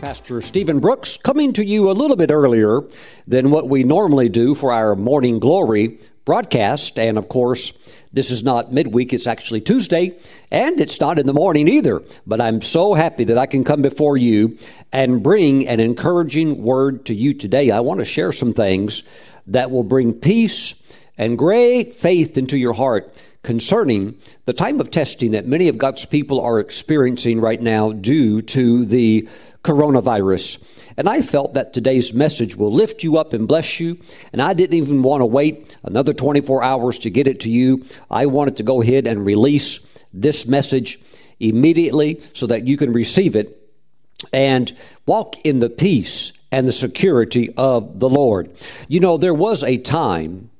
Pastor Stephen Brooks coming to you a little bit earlier than what we normally do for our Morning Glory broadcast. And of course, this is not midweek, it's actually Tuesday, and it's not in the morning either. But I'm so happy that I can come before you and bring an encouraging word to you today. I want to share some things that will bring peace and great faith into your heart concerning the time of testing that many of God's people are experiencing right now due to the coronavirus. And I felt that today's message will lift you up and bless you. And I didn't even want to wait another 24 hours to get it to you. I wanted to go ahead and release this message immediately so that you can receive it and walk in the peace and the security of the Lord. You know, there was a time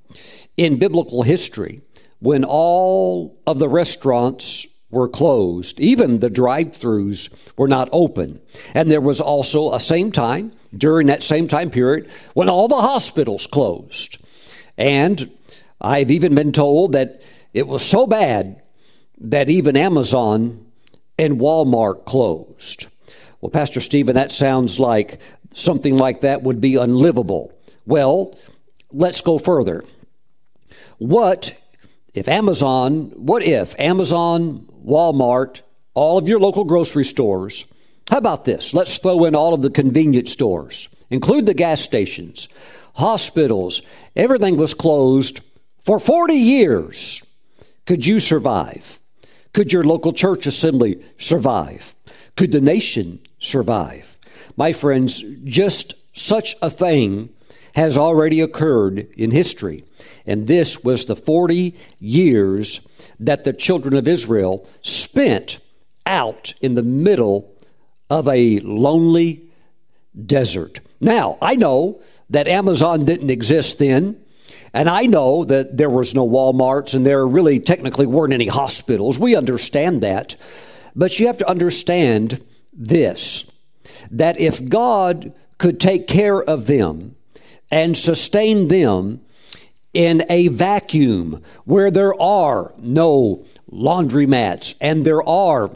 in biblical history when all of the restaurants were closed. Even the drive throughs were not open. And there was also a same time, during that same time period, when all the hospitals closed. And I've even been told that it was so bad that even Amazon and Walmart closed. Well, Pastor Stephen, that sounds like something like that would be unlivable. Well, let's go further. What if Amazon, what if Amazon, Walmart, all of your local grocery stores, how about this? Let's throw in all of the convenience stores, include the gas stations, hospitals, everything was closed for 40 years. Could you survive? Could your local church assembly survive? Could the nation survive? My friends, just such a thing has already occurred in history. And this was the 40 years that the children of Israel spent out in the middle of a lonely desert. Now, I know that Amazon didn't exist then. And I know that there was no Walmarts and there really technically weren't any hospitals. We understand that. But you have to understand this that if God could take care of them and sustain them in a vacuum where there are no laundromats and there are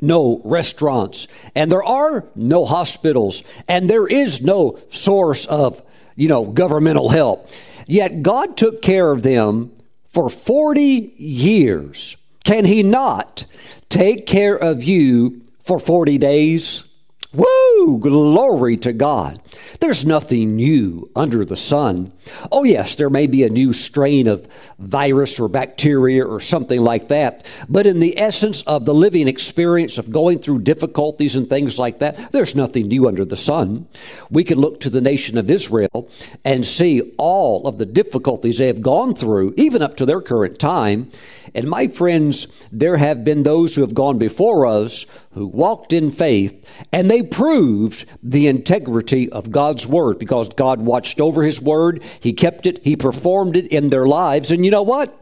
no restaurants and there are no hospitals and there is no source of you know governmental help yet god took care of them for 40 years can he not take care of you for 40 days Woo! Glory to God. There's nothing new under the sun. Oh, yes, there may be a new strain of virus or bacteria or something like that, but in the essence of the living experience of going through difficulties and things like that, there's nothing new under the sun. We can look to the nation of Israel and see all of the difficulties they have gone through, even up to their current time. And my friends, there have been those who have gone before us who walked in faith and they proved the integrity of God's word because God watched over his word, he kept it, he performed it in their lives. And you know what?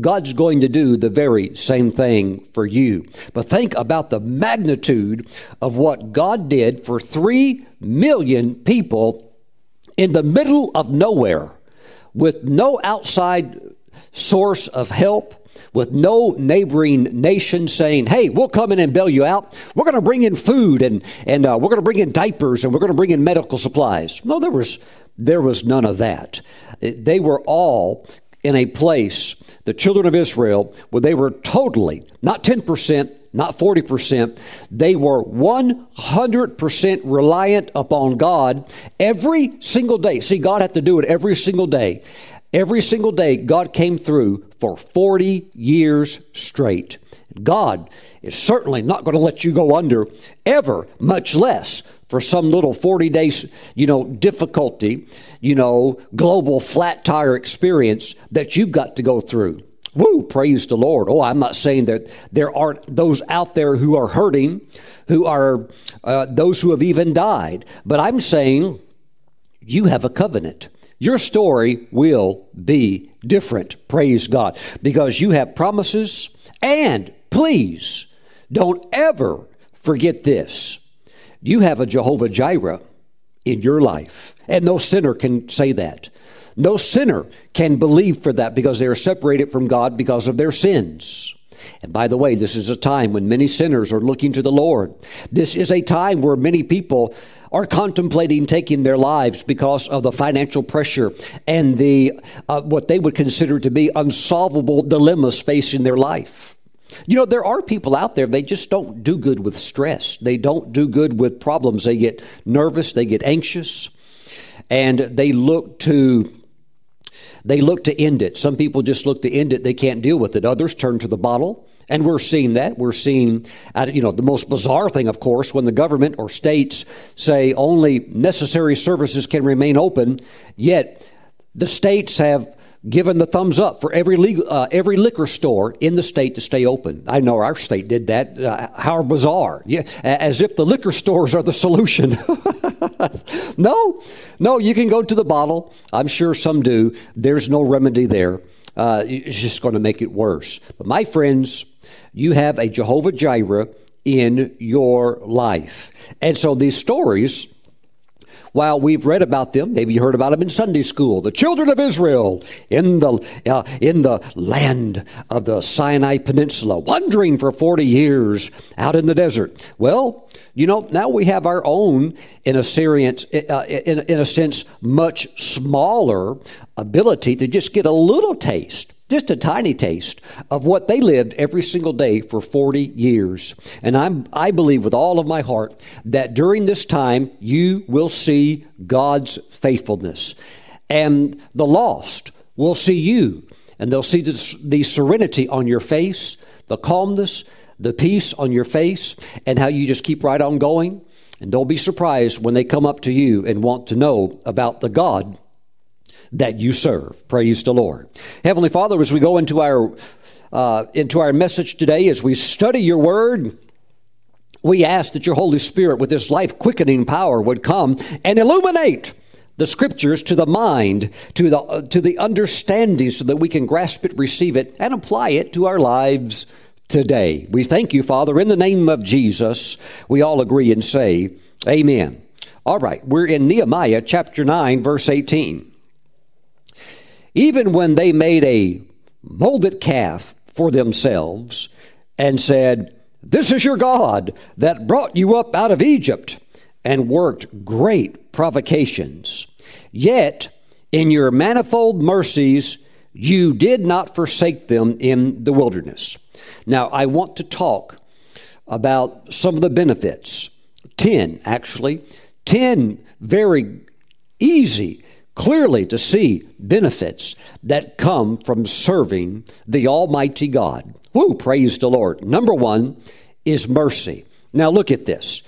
God's going to do the very same thing for you. But think about the magnitude of what God did for three million people in the middle of nowhere with no outside source of help with no neighboring nation saying, hey, we'll come in and bail you out. We're going to bring in food and, and uh, we're going to bring in diapers and we're going to bring in medical supplies. No, there was, there was none of that. They were all in a place, the children of Israel, where they were totally, not 10%, not 40%, they were 100% reliant upon God every single day. See, God had to do it every single day. Every single day, God came through for 40 years straight. God is certainly not going to let you go under ever, much less for some little 40 days, you know, difficulty, you know, global flat tire experience that you've got to go through. Woo, praise the Lord. Oh, I'm not saying that there aren't those out there who are hurting, who are uh, those who have even died, but I'm saying you have a covenant your story will be different. Praise God. Because you have promises. And please don't ever forget this. You have a Jehovah Jireh in your life. And no sinner can say that. No sinner can believe for that because they are separated from God because of their sins. And by the way, this is a time when many sinners are looking to the Lord. This is a time where many people are contemplating taking their lives because of the financial pressure and the uh, what they would consider to be unsolvable dilemmas facing their life. You know, there are people out there, they just don't do good with stress. They don't do good with problems. They get nervous, they get anxious, and they look to they look to end it. Some people just look to end it, they can't deal with it. Others turn to the bottle. And we're seeing that. We're seeing, you know, the most bizarre thing, of course, when the government or states say only necessary services can remain open, yet the states have given the thumbs up for every legal, uh, every liquor store in the state to stay open. I know our state did that. Uh, how bizarre! Yeah, as if the liquor stores are the solution. no, no. You can go to the bottle. I'm sure some do. There's no remedy there. Uh, it's just going to make it worse. But my friends, you have a Jehovah Jireh in your life, and so these stories while we've read about them, maybe you heard about them in Sunday school, the children of Israel in the, uh, in the land of the Sinai Peninsula, wandering for 40 years out in the desert. Well, you know, now we have our own, in a, uh, in, in a sense, much smaller ability to just get a little taste just a tiny taste of what they lived every single day for 40 years. And I'm, I believe with all of my heart that during this time you will see God's faithfulness. And the lost will see you, and they'll see the, the serenity on your face, the calmness, the peace on your face, and how you just keep right on going. And don't be surprised when they come up to you and want to know about the God that you serve. Praise the Lord. Heavenly Father, as we go into our uh, into our message today, as we study your word, we ask that your Holy Spirit, with this life quickening power, would come and illuminate the scriptures to the mind, to the, uh, to the understanding, so that we can grasp it, receive it, and apply it to our lives today. We thank you, Father, in the name of Jesus. We all agree and say, Amen. All right, we're in Nehemiah chapter 9, verse 18 even when they made a molded calf for themselves and said, This is your God that brought you up out of Egypt, and worked great provocations. Yet, in your manifold mercies, you did not forsake them in the wilderness. Now, I want to talk about some of the benefits. 10, actually. 10 very easy clearly to see benefits that come from serving the Almighty God. Woo, praise the Lord. Number one is mercy. Now look at this.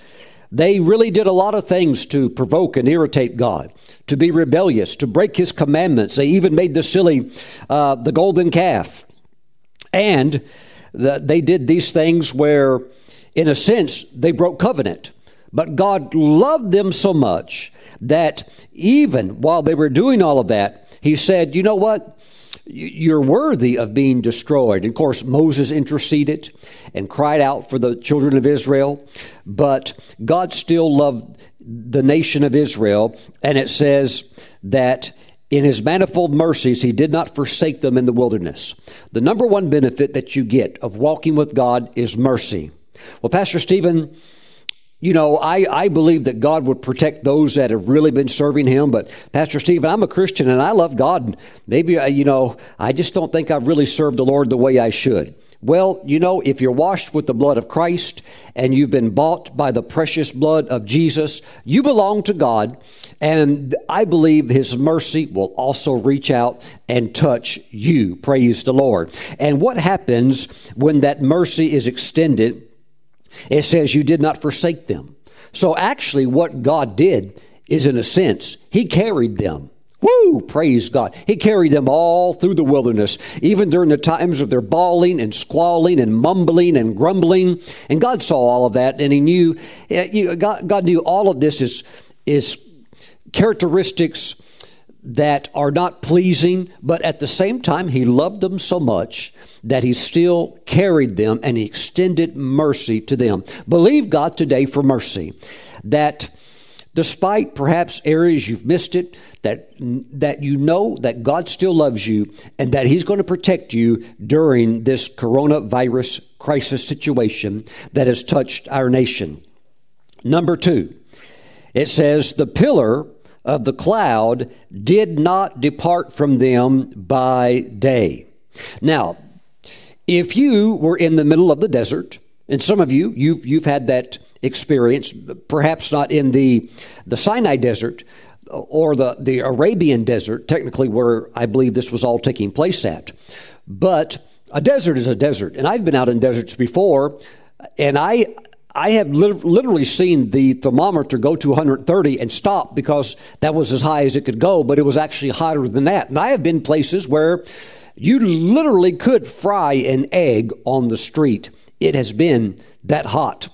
They really did a lot of things to provoke and irritate God, to be rebellious, to break His commandments. They even made the silly, uh, the golden calf. And the, they did these things where, in a sense, they broke covenant. But God loved them so much that even while they were doing all of that, he said, You know what? You're worthy of being destroyed. And of course, Moses interceded and cried out for the children of Israel, but God still loved the nation of Israel. And it says that in his manifold mercies, he did not forsake them in the wilderness. The number one benefit that you get of walking with God is mercy. Well, Pastor Stephen, you know, I, I believe that God would protect those that have really been serving Him. But, Pastor Stephen, I'm a Christian and I love God. Maybe, uh, you know, I just don't think I've really served the Lord the way I should. Well, you know, if you're washed with the blood of Christ and you've been bought by the precious blood of Jesus, you belong to God. And I believe His mercy will also reach out and touch you. Praise the Lord. And what happens when that mercy is extended? It says, You did not forsake them. So actually, what God did is, in a sense, He carried them. Woo! Praise God. He carried them all through the wilderness, even during the times of their bawling and squalling and mumbling and grumbling. And God saw all of that, and He knew, eh, God, God knew all of this is, is characteristics that are not pleasing, but at the same time, He loved them so much that He still carried them and He extended mercy to them. Believe God today for mercy. That despite perhaps areas you've missed it, that, that you know that God still loves you and that He's going to protect you during this coronavirus crisis situation that has touched our nation. Number two, it says, the pillar of the cloud did not depart from them by day. Now, if you were in the middle of the desert, and some of you, you've, you've had that experience, perhaps not in the, the Sinai desert or the, the Arabian desert, technically where I believe this was all taking place at. But a desert is a desert. And I've been out in deserts before, and I, I have literally seen the thermometer go to 130 and stop because that was as high as it could go, but it was actually hotter than that. And I have been places where you literally could fry an egg on the street. It has been that hot.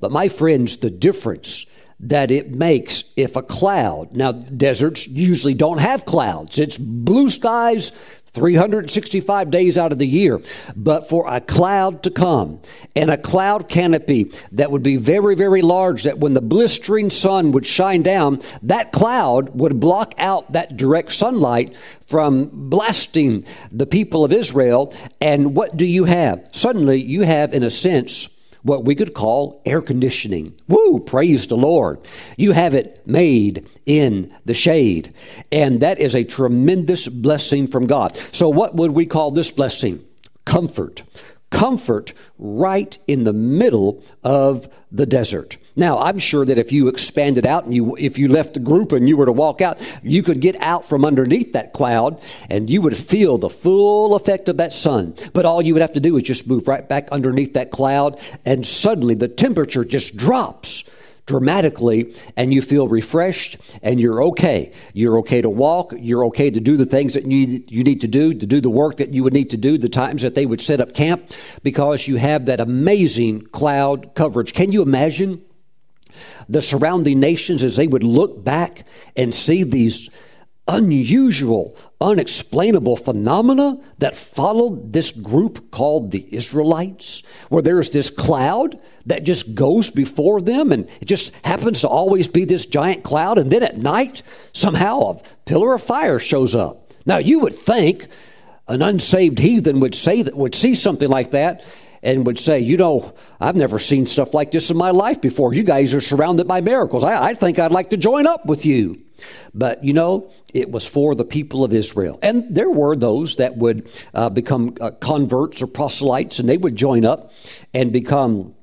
But my friends, the difference that it makes if a cloud, now deserts usually don't have clouds, it's blue skies 365 days out of the year, but for a cloud to come and a cloud canopy that would be very, very large, that when the blistering sun would shine down, that cloud would block out that direct sunlight from blasting the people of Israel. And what do you have? Suddenly, you have, in a sense, what we could call air conditioning. Woo, praise the Lord. You have it made in the shade. And that is a tremendous blessing from God. So, what would we call this blessing? Comfort. Comfort right in the middle of the desert. Now, I'm sure that if you expanded out and you, if you left the group and you were to walk out, you could get out from underneath that cloud and you would feel the full effect of that sun. But all you would have to do is just move right back underneath that cloud and suddenly the temperature just drops dramatically and you feel refreshed and you're okay. You're okay to walk. You're okay to do the things that you, you need to do, to do the work that you would need to do, the times that they would set up camp because you have that amazing cloud coverage. Can you imagine? The surrounding nations as they would look back and see these unusual, unexplainable phenomena that followed this group called the Israelites, where there's this cloud that just goes before them and it just happens to always be this giant cloud. And then at night, somehow a pillar of fire shows up. Now, you would think an unsaved heathen would say that would see something like that and would say, You know, I've never seen stuff like this in my life before. You guys are surrounded by miracles. I, I think I'd like to join up with you. But you know, it was for the people of Israel. And there were those that would uh, become uh, converts or proselytes, and they would join up and become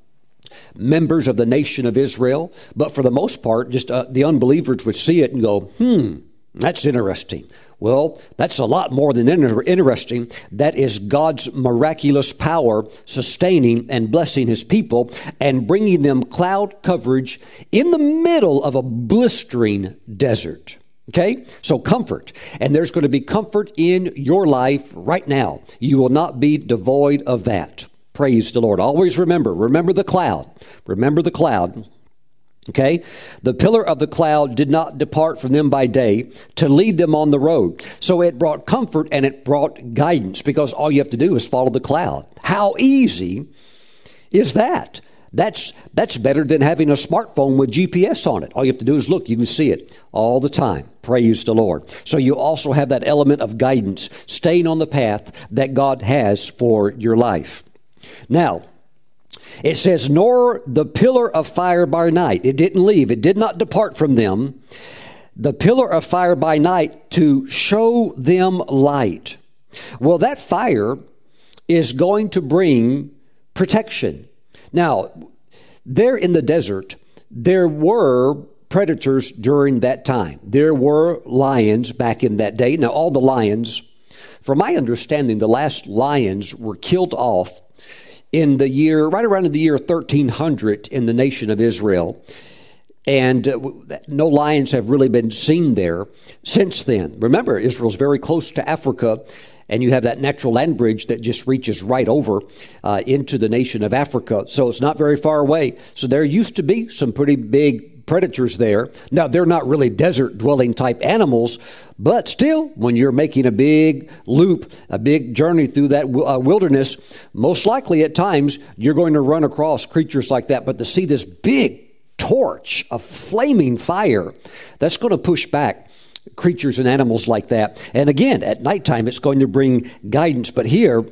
members of the nation of Israel. But for the most part, just uh, the unbelievers would see it and go, hmm, that's interesting. Well, that's a lot more than interesting. That is God's miraculous power sustaining and blessing His people and bringing them cloud coverage in the middle of a blistering desert. Okay? So comfort. And there's going to be comfort in your life right now. You will not be devoid of that. Praise the Lord. Always remember, remember the cloud. Remember the cloud. Okay? The pillar of the cloud did not depart from them by day to lead them on the road. So it brought comfort and it brought guidance because all you have to do is follow the cloud. How easy is that? That's, that's better than having a smartphone with GPS on it. All you have to do is look, you can see it all the time. Praise the Lord. So you also have that element of guidance, staying on the path that God has for your life. Now, it says, nor the pillar of fire by night. It didn't leave, it did not depart from them. The pillar of fire by night to show them light. Well, that fire is going to bring protection. Now, there in the desert, there were predators during that time. There were lions back in that day. Now, all the lions, from my understanding, the last lions were killed off in the year, right around in the year 1300 in the nation of Israel. And uh, no lions have really been seen there since then. Remember, Israel's very close to Africa, and you have that natural land bridge that just reaches right over uh, into the nation of Africa. So it's not very far away. So there used to be some pretty big predators there. Now, they're not really desert dwelling type animals, but still, when you're making a big loop, a big journey through that uh, wilderness, most likely at times you're going to run across creatures like that. But to see this big, torch, a flaming fire. That's going to push back creatures and animals like that. And again, at nighttime, it's going to bring guidance. But here,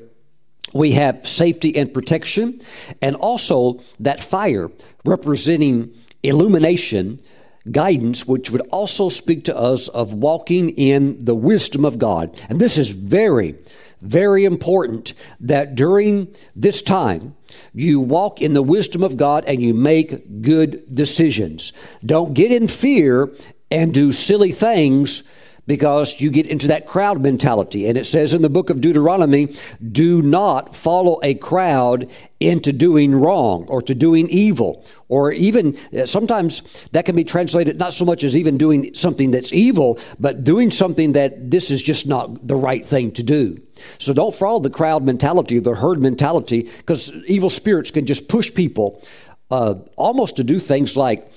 we have safety and protection, and also that fire representing illumination, guidance, which would also speak to us of walking in the wisdom of God. And this is very, very important that during this time, you walk in the wisdom of God and you make good decisions. Don't get in fear and do silly things because you get into that crowd mentality. And it says in the book of Deuteronomy, do not follow a crowd into doing wrong or to doing evil. Or even uh, sometimes that can be translated not so much as even doing something that's evil, but doing something that this is just not the right thing to do. So don't follow the crowd mentality, the herd mentality, because evil spirits can just push people uh, almost to do things like,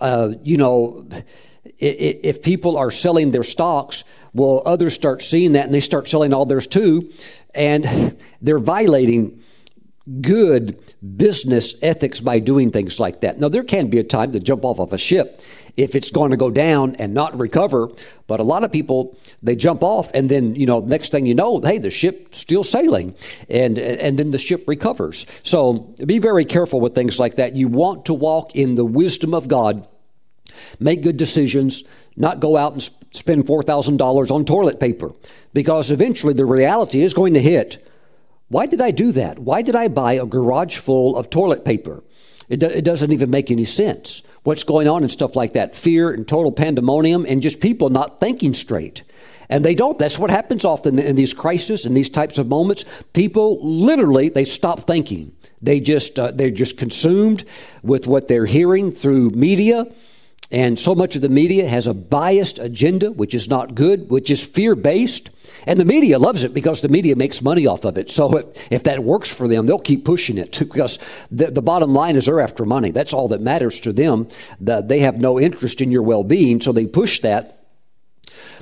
uh, you know, if people are selling their stocks, well, others start seeing that and they start selling all theirs too, and they're violating good business ethics by doing things like that. Now, there can be a time to jump off of a ship if it's going to go down and not recover, but a lot of people they jump off and then you know next thing you know, hey, the ship's still sailing, and and then the ship recovers. So be very careful with things like that. You want to walk in the wisdom of God make good decisions, not go out and spend $4,000 on toilet paper because eventually the reality is going to hit. Why did I do that? Why did I buy a garage full of toilet paper? It, do, it doesn't even make any sense. What's going on and stuff like that? Fear and total pandemonium and just people not thinking straight. And they don't. That's what happens often in these crises and these types of moments. People literally they stop thinking. They just uh, they're just consumed with what they're hearing through media and so much of the media has a biased agenda, which is not good, which is fear based. And the media loves it because the media makes money off of it. So if, if that works for them, they'll keep pushing it because the, the bottom line is they're after money. That's all that matters to them. The, they have no interest in your well being, so they push that.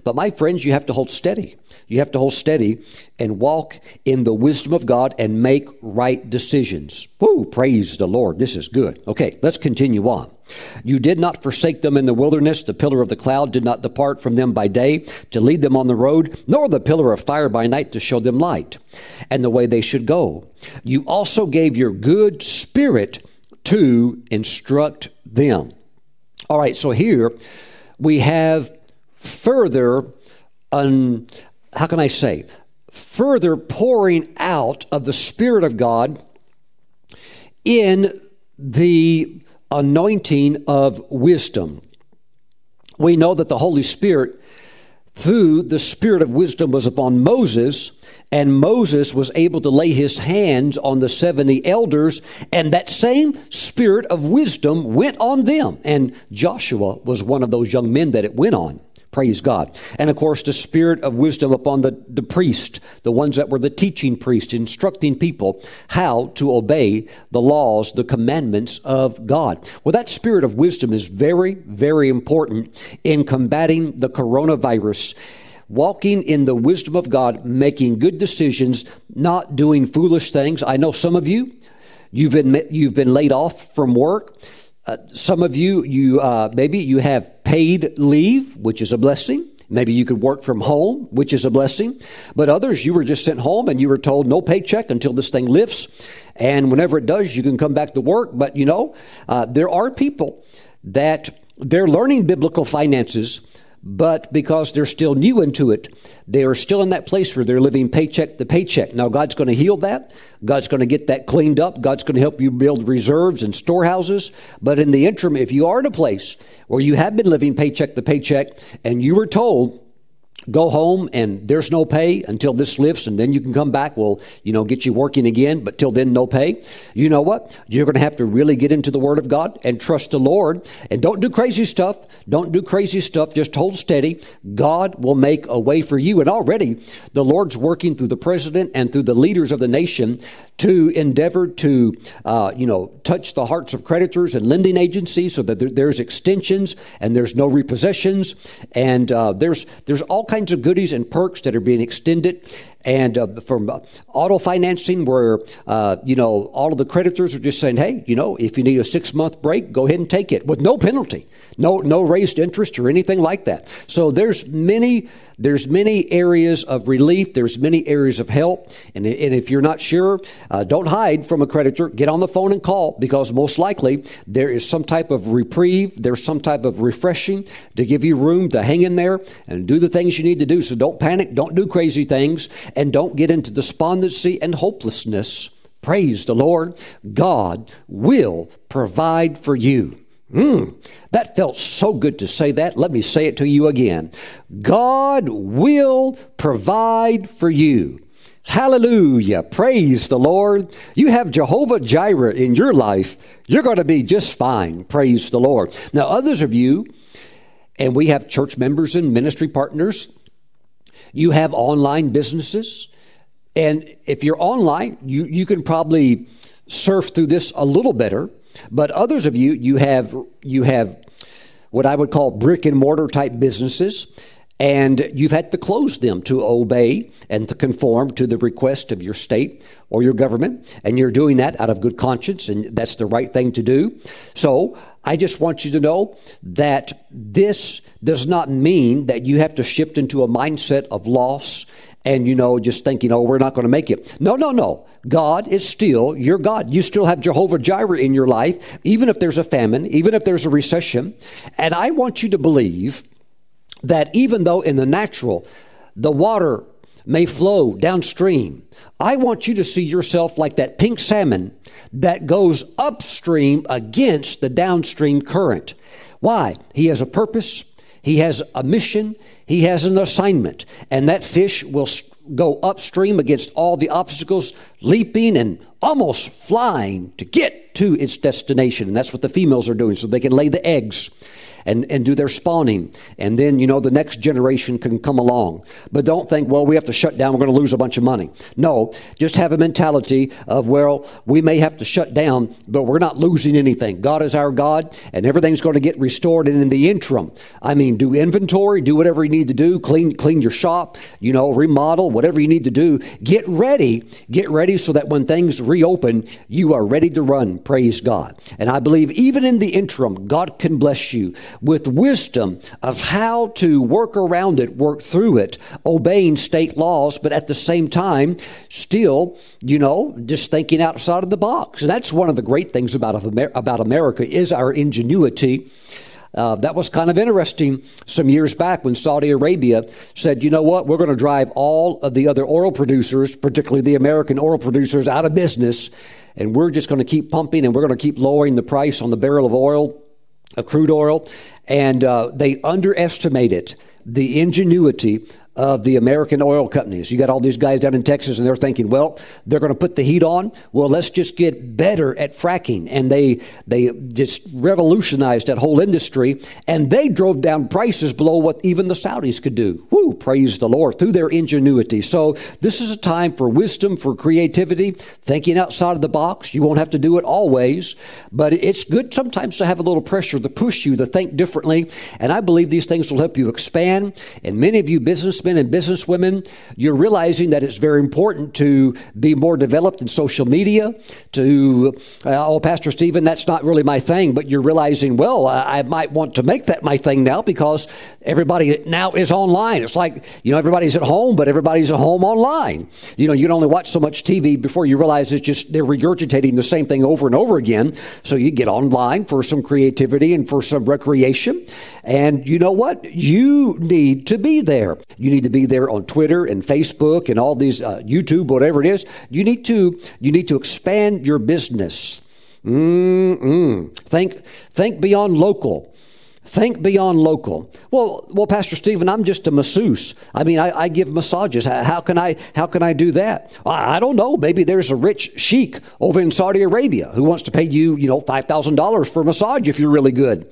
But my friends, you have to hold steady. You have to hold steady and walk in the wisdom of God and make right decisions. Woo, praise the Lord. This is good. Okay, let's continue on. You did not forsake them in the wilderness. The pillar of the cloud did not depart from them by day to lead them on the road, nor the pillar of fire by night to show them light and the way they should go. You also gave your good spirit to instruct them. All right, so here we have further un, how can I say, further pouring out of the Spirit of God in the anointing of wisdom. We know that the Holy Spirit, through the Spirit of wisdom, was upon Moses, and Moses was able to lay his hands on the 70 elders, and that same Spirit of wisdom went on them. And Joshua was one of those young men that it went on. Praise God. And of course, the spirit of wisdom upon the, the priest, the ones that were the teaching priest, instructing people how to obey the laws, the commandments of God. Well, that spirit of wisdom is very, very important in combating the coronavirus walking in the wisdom of God, making good decisions, not doing foolish things. I know some of you, you've been, you've been laid off from work. Uh, some of you, you uh, maybe you have paid leave, which is a blessing. Maybe you could work from home, which is a blessing. But others, you were just sent home and you were told no paycheck until this thing lifts. And whenever it does, you can come back to work. But you know, uh, there are people that they're learning biblical finances but because they're still new into it, they are still in that place where they're living paycheck to paycheck. Now, God's going to heal that. God's going to get that cleaned up. God's going to help you build reserves and storehouses. But in the interim, if you are in a place where you have been living paycheck to paycheck and you were told, go home and there's no pay until this lifts and then you can come back. We'll you know get you working again but till then no pay. You know what? You're going to have to really get into the word of god and trust the lord. And don't do crazy stuff. Don't do crazy stuff. Just hold steady. God will make a way for you. And already the lord's working through the president and through the leaders of the nation to endeavor to, uh, you know, touch the hearts of creditors and lending agencies so that there, there's extensions and there's no repossessions. And uh, there's there's all kinds of goodies and perks that are being extended and uh, from uh, auto financing, where uh, you know all of the creditors are just saying, "Hey, you know, if you need a six month break, go ahead and take it with no penalty, no no raised interest or anything like that." So there's many there's many areas of relief. There's many areas of help, and, and if you're not sure, uh, don't hide from a creditor. Get on the phone and call because most likely there is some type of reprieve. There's some type of refreshing to give you room to hang in there and do the things you need to do. So don't panic. Don't do crazy things and don't get into despondency and hopelessness. Praise the Lord. God will provide for you. Mm, that felt so good to say that. Let me say it to you again. God will provide for you. Hallelujah. Praise the Lord. You have Jehovah Jireh in your life. You're going to be just fine. Praise the Lord. Now, others of you, and we have church members and ministry partners you have online businesses. And if you're online, you, you can probably surf through this a little better. But others of you, you have you have what I would call brick and mortar type businesses, and you've had to close them to obey and to conform to the request of your state or your government, and you're doing that out of good conscience, and that's the right thing to do. So I just want you to know that this does not mean that you have to shift into a mindset of loss and, you know, just thinking, oh, we're not going to make it. No, no, no. God is still your God. You still have Jehovah Jireh in your life, even if there's a famine, even if there's a recession. And I want you to believe that even though in the natural, the water may flow downstream, I want you to see yourself like that pink salmon that goes upstream against the downstream current. Why? He has a purpose, he has a mission, he has an assignment, and that fish will go upstream against all the obstacles, leaping and almost flying to get to its destination. And that's what the females are doing, so they can lay the eggs and, and do their spawning. And then, you know, the next generation can come along. But don't think, well, we have to shut down, we're going to lose a bunch of money. No, just have a mentality of, well, we may have to shut down, but we're not losing anything. God is our God, and everything's going to get restored. And in the interim, I mean, do inventory, do whatever you need to do, clean, clean your shop, you know, remodel, whatever you need to do. Get ready, get ready so that when things reopen, you are ready to run. Praise God. And I believe even in the interim, God can bless you with wisdom of how to work around it, work through it, obeying state laws, but at the same time, still, you know, just thinking outside of the box. And that's one of the great things about, about America is our ingenuity. Uh, that was kind of interesting some years back when Saudi Arabia said, you know what, we're going to drive all of the other oil producers, particularly the American oil producers, out of business, and we're just going to keep pumping and we're going to keep lowering the price on the barrel of oil of crude oil, and uh, they underestimated the ingenuity of the American oil companies. You got all these guys down in Texas and they're thinking, well, they're going to put the heat on. Well, let's just get better at fracking. And they they just revolutionized that whole industry and they drove down prices below what even the Saudis could do. Whoo, praise the Lord through their ingenuity. So this is a time for wisdom, for creativity, thinking outside of the box. You won't have to do it always, but it's good sometimes to have a little pressure to push you to think differently. And I believe these things will help you expand. And many of you businessmen businessmen and businesswomen, you're realizing that it's very important to be more developed in social media. To, uh, oh, Pastor Stephen, that's not really my thing, but you're realizing, well, I, I might want to make that my thing now because everybody now is online. It's like, you know, everybody's at home, but everybody's at home online. You know, you can only watch so much TV before you realize it's just they're regurgitating the same thing over and over again. So you get online for some creativity and for some recreation. And you know what? You need to be there. You need to be there on Twitter and Facebook and all these uh, YouTube, whatever it is. You need to you need to expand your business. Mm-mm. Think think beyond local. Think beyond local. Well, well, Pastor Stephen, I'm just a masseuse. I mean, I, I give massages. How can I how can I do that? I, I don't know. Maybe there's a rich sheik over in Saudi Arabia who wants to pay you, you know, five thousand dollars for a massage if you're really good.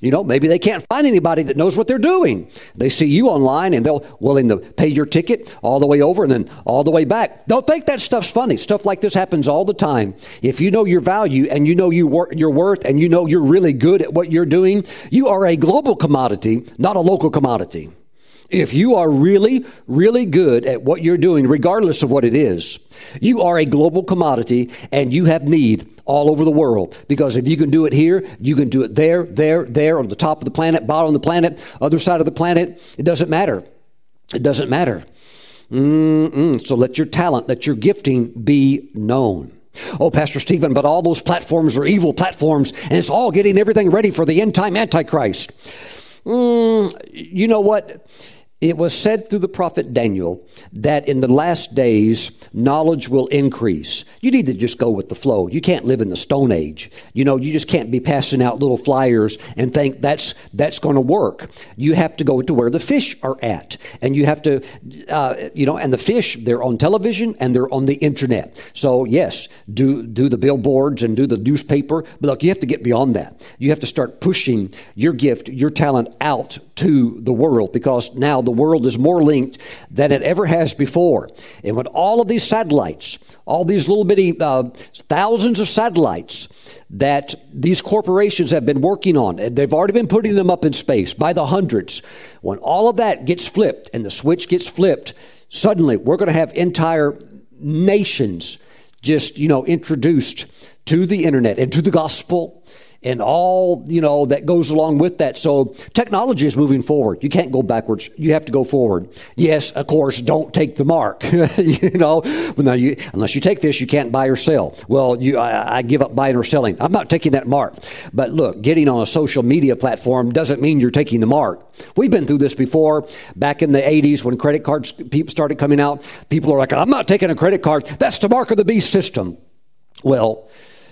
You know, maybe they can't find anybody that knows what they're doing. They see you online and they'll willing to pay your ticket all the way over and then all the way back. Don't think that stuff's funny. Stuff like this happens all the time. If you know your value and you know you your worth and you know you're really good at what you're doing, you are a global commodity, not a local commodity. If you are really, really good at what you're doing, regardless of what it is, you are a global commodity and you have need all over the world. Because if you can do it here, you can do it there, there, there, on the top of the planet, bottom of the planet, other side of the planet. It doesn't matter. It doesn't matter. Mm-mm. So let your talent, let your gifting be known. Oh, Pastor Stephen, but all those platforms are evil platforms, and it's all getting everything ready for the end time Antichrist. Mm, you know what? It was said through the prophet Daniel that in the last days, knowledge will increase. You need to just go with the flow. You can't live in the Stone Age. You know, you just can't be passing out little flyers and think that's, that's going to work. You have to go to where the fish are at. And you have to, uh, you know, and the fish, they're on television and they're on the internet. So, yes, do, do the billboards and do the newspaper. But look, you have to get beyond that. You have to start pushing your gift, your talent out to the world because now the world is more linked than it ever has before. And when all of these satellites, all these little bitty uh, thousands of satellites that these corporations have been working on, and they've already been putting them up in space by the hundreds, when all of that gets flipped and the switch gets flipped, suddenly we're going to have entire nations just, you know, introduced to the internet and to the gospel and all you know that goes along with that. So technology is moving forward. You can't go backwards. You have to go forward. Yes, of course. Don't take the mark. you know, well, you, unless you take this, you can't buy or sell. Well, you, I, I give up buying or selling. I'm not taking that mark. But look, getting on a social media platform doesn't mean you're taking the mark. We've been through this before. Back in the 80s, when credit cards started coming out, people are like, "I'm not taking a credit card. That's the mark of the beast system." Well,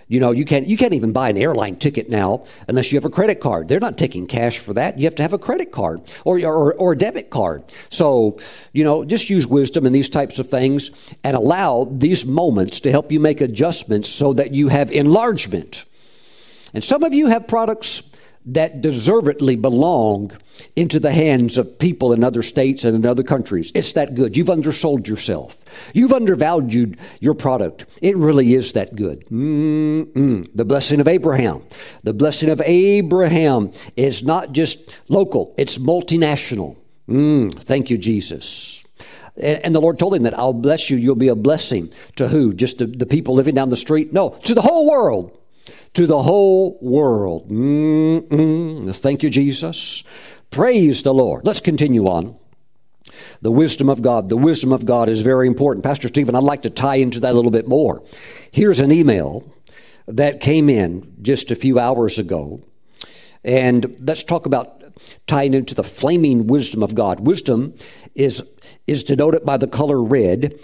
you know, you can't you can't even buy an airline ticket now unless you have a credit card. They're not taking cash for that. You have to have a credit card or or, or a debit card. So, you know, just use wisdom in these types of things and allow these moments to help you make adjustments so that you have enlargement. And some of you have products that deservedly belong into the hands of people in other states and in other countries. It's that good. You've undersold yourself. You've undervalued your product. It really is that good. Mm-mm. The blessing of Abraham. The blessing of Abraham is not just local, it's multinational. Mm, thank you, Jesus. And the Lord told him that I'll bless you. You'll be a blessing to who? Just the, the people living down the street? No, to the whole world to the whole world. Mm-mm. Thank you, Jesus. Praise the Lord. Let's continue on. The wisdom of God. The wisdom of God is very important. Pastor Stephen, I'd like to tie into that a little bit more. Here's an email that came in just a few hours ago. And let's talk about tying into the flaming wisdom of God. Wisdom is, is denoted by the color red.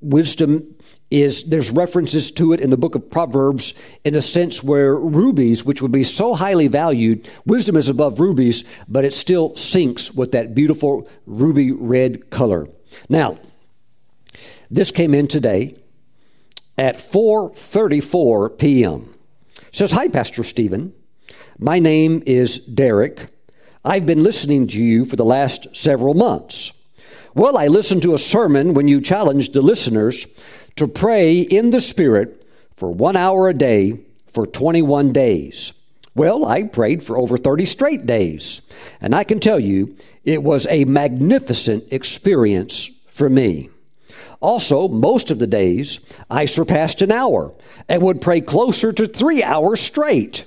Wisdom is there's references to it in the book of Proverbs in a sense where rubies, which would be so highly valued, wisdom is above rubies, but it still syncs with that beautiful ruby red color. Now, this came in today at 4:34 p.m. It says, "Hi Pastor Stephen. My name is Derek. I've been listening to you for the last several months. Well, I listened to a sermon when you challenged the listeners to pray in the Spirit for one hour a day for 21 days. Well, I prayed for over 30 straight days, and I can tell you it was a magnificent experience for me. Also, most of the days I surpassed an hour and would pray closer to 3 hours straight.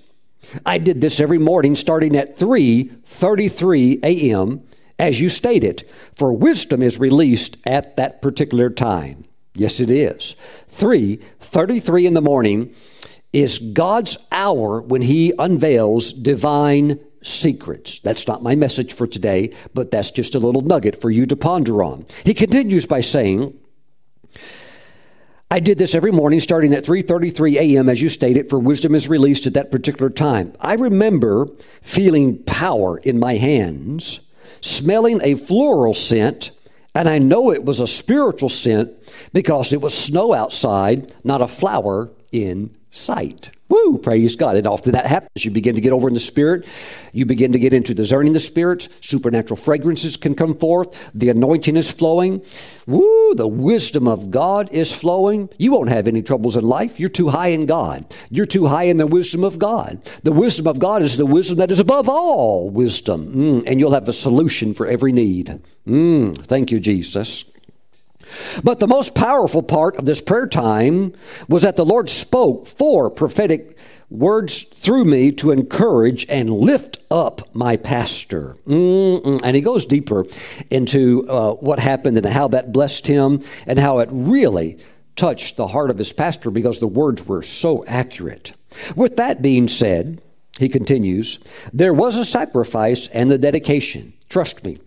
I did this every morning starting at 3:33 a.m. as you stated, for wisdom is released at that particular time. Yes, it is. Three, 33 in the morning is God's hour when He unveils divine secrets. That's not my message for today, but that's just a little nugget for you to ponder on. He continues by saying, I did this every morning starting at 3:33 a.m. as you stated for wisdom is released at that particular time. I remember feeling power in my hands, smelling a floral scent and I know it was a spiritual scent because it was snow outside, not a flower in sight. Woo, praise God. And often that happens. You begin to get over in the Spirit. You begin to get into discerning the spirits. Supernatural fragrances can come forth. The anointing is flowing. Woo, the wisdom of God is flowing. You won't have any troubles in life. You're too high in God. You're too high in the wisdom of God. The wisdom of God is the wisdom that is above all wisdom. Mm, and you'll have a solution for every need. Mm, thank you, Jesus. But the most powerful part of this prayer time was that the Lord spoke four prophetic words through me to encourage and lift up my pastor. Mm-mm. And he goes deeper into uh, what happened and how that blessed him and how it really touched the heart of his pastor because the words were so accurate. With that being said, he continues, there was a sacrifice and the dedication. Trust me.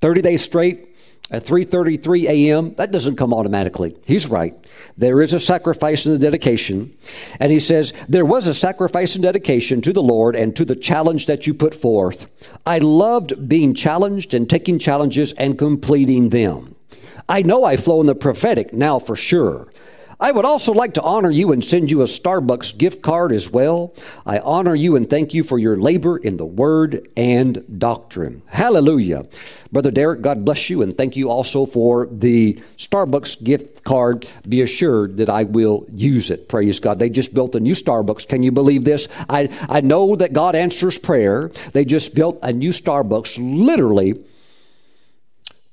30 days straight, at 3:33 a.m. That doesn't come automatically. He's right. There is a sacrifice and a dedication. And he says, There was a sacrifice and dedication to the Lord and to the challenge that you put forth. I loved being challenged and taking challenges and completing them. I know I flow in the prophetic now for sure. I would also like to honor you and send you a Starbucks gift card as well. I honor you and thank you for your labor in the word and doctrine. Hallelujah. Brother Derek, God bless you and thank you also for the Starbucks gift card. Be assured that I will use it. Praise God. They just built a new Starbucks. Can you believe this? I, I know that God answers prayer. They just built a new Starbucks literally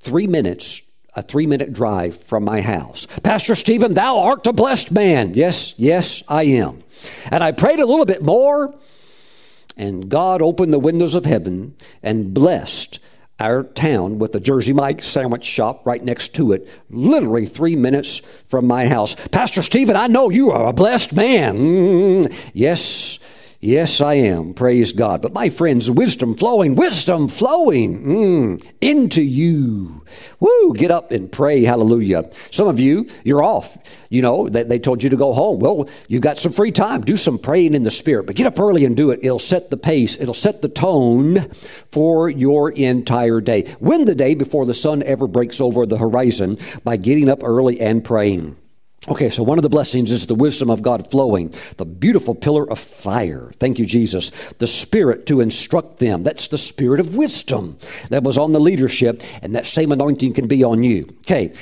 three minutes a three minute drive from my house. Pastor Stephen, thou art a blessed man. Yes, yes, I am. And I prayed a little bit more, and God opened the windows of heaven and blessed our town with the Jersey Mike sandwich shop right next to it, literally three minutes from my house. Pastor Stephen, I know you are a blessed man. Mm, yes, Yes, I am. Praise God. But my friends, wisdom flowing, wisdom flowing mm, into you. Woo, get up and pray. Hallelujah. Some of you, you're off. You know, they, they told you to go home. Well, you've got some free time. Do some praying in the Spirit, but get up early and do it. It'll set the pace, it'll set the tone for your entire day. Win the day before the sun ever breaks over the horizon by getting up early and praying. Okay, so one of the blessings is the wisdom of God flowing, the beautiful pillar of fire. Thank you, Jesus. The Spirit to instruct them. That's the Spirit of wisdom that was on the leadership, and that same anointing can be on you. Okay,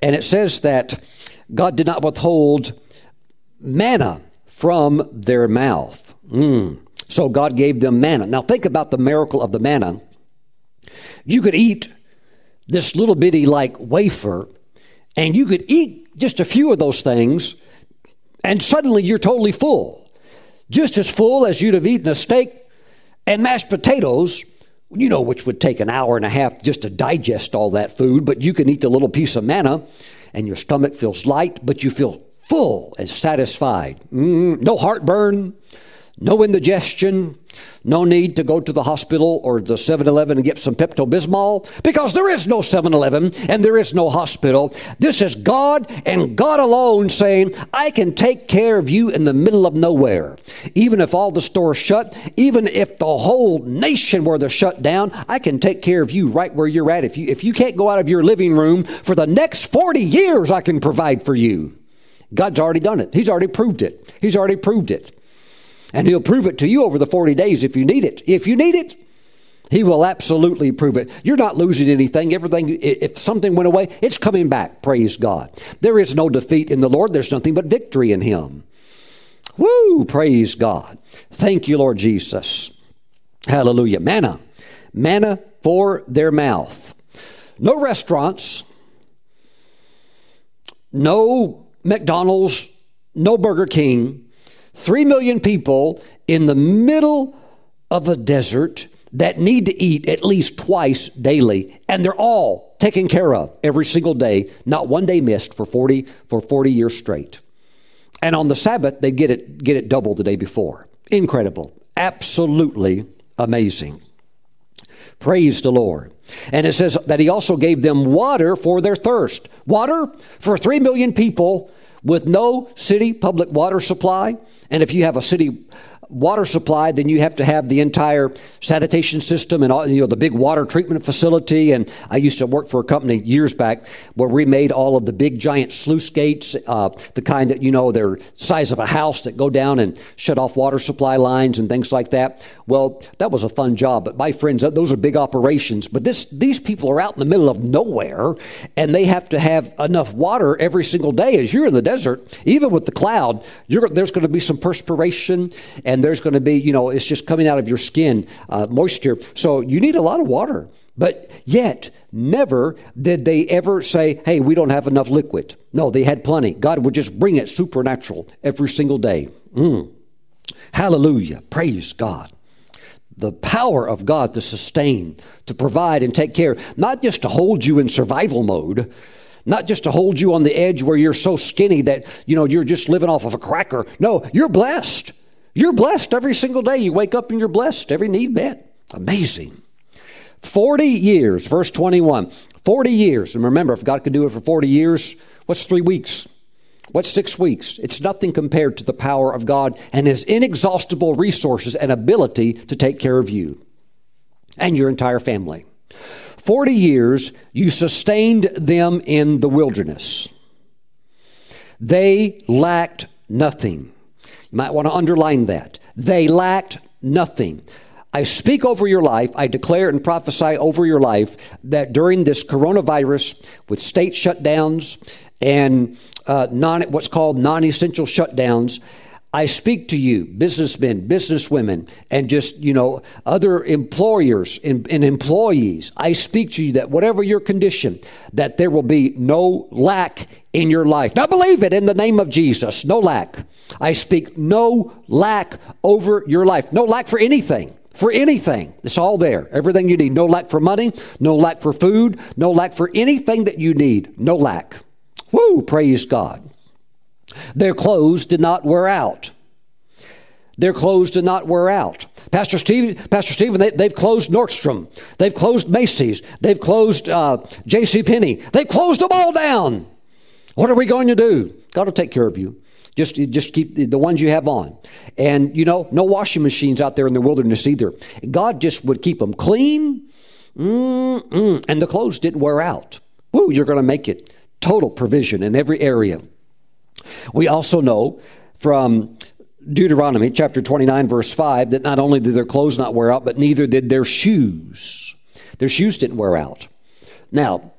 and it says that God did not withhold manna from their mouth. Mm. So God gave them manna. Now think about the miracle of the manna. You could eat this little bitty like wafer, and you could eat just a few of those things, and suddenly you're totally full. Just as full as you'd have eaten a steak and mashed potatoes, you know, which would take an hour and a half just to digest all that food, but you can eat the little piece of manna and your stomach feels light, but you feel full and satisfied. Mm, no heartburn, no indigestion, no need to go to the hospital or the 7 Eleven and get some Pepto Bismol because there is no 7 Eleven and there is no hospital. This is God and God alone saying, I can take care of you in the middle of nowhere. Even if all the stores shut, even if the whole nation were to shut down, I can take care of you right where you're at. If you, if you can't go out of your living room for the next 40 years, I can provide for you. God's already done it. He's already proved it. He's already proved it. And he'll prove it to you over the 40 days if you need it. If you need it, he will absolutely prove it. You're not losing anything. Everything, if something went away, it's coming back. Praise God. There is no defeat in the Lord. There's nothing but victory in him. Woo! Praise God. Thank you, Lord Jesus. Hallelujah. Manna. Manna for their mouth. No restaurants. No McDonald's. No Burger King Three million people in the middle of a desert that need to eat at least twice daily, and they're all taken care of every single day, not one day missed for 40, for 40 years straight. And on the Sabbath, they get it, get it double the day before. Incredible. Absolutely amazing. Praise the Lord. And it says that he also gave them water for their thirst. Water for three million people with no city public water supply, and if you have a city water supply, then you have to have the entire sanitation system and all, you know the big water treatment facility. And I used to work for a company years back where we made all of the big giant sluice gates, uh, the kind that you know they're size of a house that go down and shut off water supply lines and things like that. Well, that was a fun job. But my friends, those are big operations. But this these people are out in the middle of nowhere, and they have to have enough water every single day. As you're in the desert, even with the cloud, there's going to be some perspiration and there's going to be, you know, it's just coming out of your skin, uh, moisture. So you need a lot of water. But yet, never did they ever say, hey, we don't have enough liquid. No, they had plenty. God would just bring it supernatural every single day. Mm. Hallelujah. Praise God. The power of God to sustain, to provide and take care, not just to hold you in survival mode, not just to hold you on the edge where you're so skinny that, you know, you're just living off of a cracker. No, you're blessed. You're blessed every single day. You wake up and you're blessed, every need met. Amazing. 40 years, verse 21. 40 years. And remember, if God could do it for 40 years, what's three weeks? What's six weeks? It's nothing compared to the power of God and His inexhaustible resources and ability to take care of you and your entire family. 40 years you sustained them in the wilderness. They lacked nothing. You might want to underline that. They lacked nothing. I speak over your life, I declare and prophesy over your life that during this coronavirus, with state shutdowns and uh, non, what's called non essential shutdowns, I speak to you, businessmen, businesswomen, and just, you know, other employers and, and, employees. I speak to you that whatever your condition, that there will be no lack in your life. Now believe it in the name of Jesus. No lack. I speak no lack over your life. No lack for anything. For anything. It's all there. Everything you need. No lack for money. No lack for food. No lack for anything that you need. No lack. Woo! Praise God. Their clothes did not wear out. Their clothes did not wear out. Pastor Steve, Pastor Stephen, they, have closed Nordstrom. They've closed Macy's. They've closed uh, J.C. Penney. They've closed them all down. What are we going to do? God will take care of you. Just, just keep the, ones you have on. And, you know, no washing machines out there in the wilderness either. God just would keep them clean. Mm-mm. And the clothes didn't wear out. Woo, you're going to make it. Total provision in every area. We also know from Deuteronomy chapter 29, verse 5, that not only did their clothes not wear out, but neither did their shoes. Their shoes didn't wear out. Now,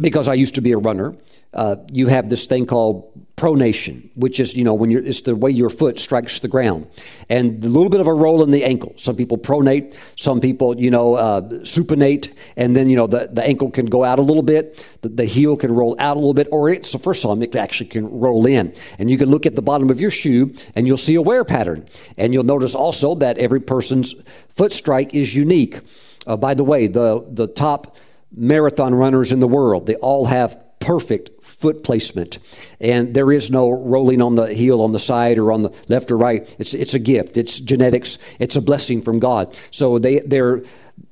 because I used to be a runner, uh, you have this thing called pronation, which is, you know, when you're, it's the way your foot strikes the ground. And a little bit of a roll in the ankle. Some people pronate, some people, you know, uh, supinate, and then, you know, the, the ankle can go out a little bit, the, the heel can roll out a little bit, or it's, so first of all, it actually can roll in. And you can look at the bottom of your shoe and you'll see a wear pattern. And you'll notice also that every person's foot strike is unique. Uh, by the way, the, the top marathon runners in the world, they all have perfect foot placement. And there is no rolling on the heel on the side or on the left or right. It's, it's a gift, it's genetics, it's a blessing from God. So they, they're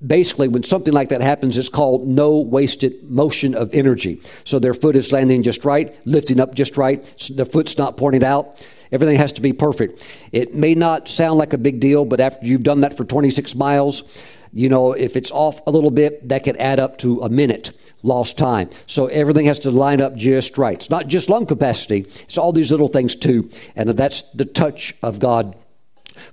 basically, when something like that happens, it's called no wasted motion of energy. So their foot is landing just right, lifting up just right, their foot's not pointed out. Everything has to be perfect. It may not sound like a big deal, but after you've done that for 26 miles, you know, if it's off a little bit, that could add up to a minute lost time. So everything has to line up just right. It's not just lung capacity, it's all these little things too. And that's the touch of God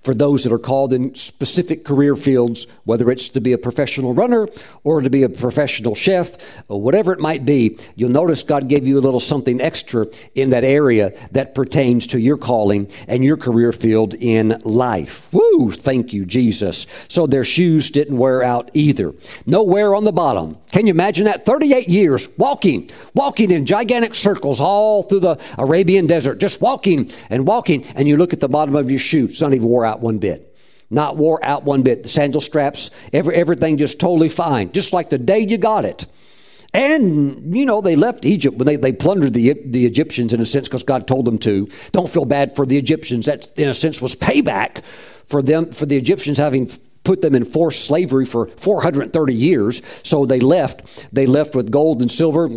for those that are called in specific career fields, whether it's to be a professional runner or to be a professional chef, or whatever it might be. You'll notice God gave you a little something extra in that area that pertains to your calling and your career field in life. Woo! Thank you, Jesus. So their shoes didn't wear out either. No wear on the bottom. Can you imagine that? 38 years walking, walking in gigantic circles all through the Arabian desert, just walking and walking, and you look at the bottom of your shoe, it's not even wore out one bit. Not wore out one bit. The sandal straps, every, everything just totally fine, just like the day you got it. And, you know, they left Egypt when they, they plundered the, the Egyptians in a sense because God told them to. Don't feel bad for the Egyptians. That, in a sense, was payback for them, for the Egyptians having put them in forced slavery for 430 years. So they left. They left with gold and silver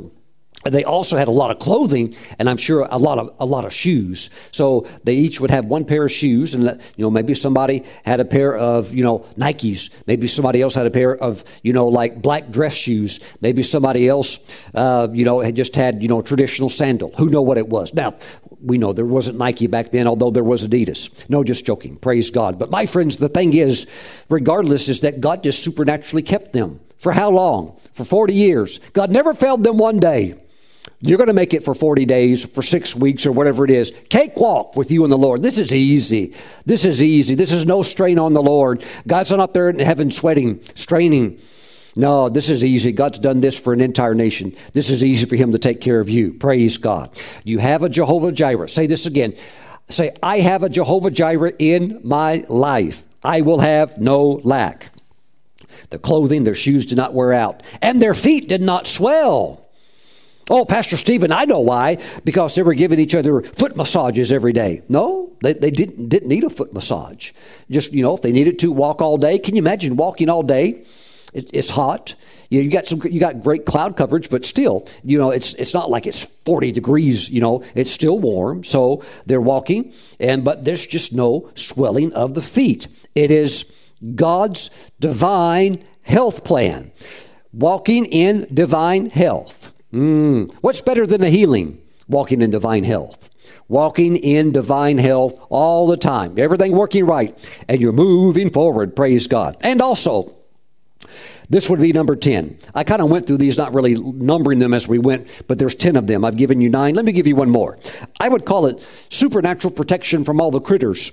they also had a lot of clothing and i'm sure a lot of a lot of shoes. So they each would have one pair of shoes and you know maybe somebody had a pair of you know nikes. Maybe somebody else had a pair of you know like black dress shoes. Maybe somebody else uh, you know had just had you know traditional sandal. Who know what it was? Now we know there wasn't nike back then although there was adidas. No just joking. Praise god. But my friends the thing is regardless is that god just supernaturally kept them. For how long? For 40 years. God never failed them one day you're going to make it for 40 days, for six weeks, or whatever it is. Cakewalk with you and the Lord. This is easy. This is easy. This is no strain on the Lord. God's not up there in heaven sweating, straining. No, this is easy. God's done this for an entire nation. This is easy for Him to take care of you. Praise God. You have a Jehovah Jireh. Say this again. Say, I have a Jehovah Jireh in my life. I will have no lack. Their clothing, their shoes did not wear out, and their feet did not swell. Oh, Pastor Stephen, I know why. Because they were giving each other foot massages every day. No, they, they didn't, didn't need a foot massage. Just, you know, if they needed to walk all day, can you imagine walking all day? It, it's hot. You, you got some, you got great cloud coverage, but still, you know, it's it's not like it's 40 degrees. You know, it's still warm. So they're walking, and but there's just no swelling of the feet. It is God's divine health plan, walking in divine health. Mm. What's better than the healing? Walking in divine health. Walking in divine health all the time. Everything working right. And you're moving forward. Praise God. And also, this would be number 10. I kind of went through these, not really numbering them as we went, but there's 10 of them. I've given you nine. Let me give you one more. I would call it supernatural protection from all the critters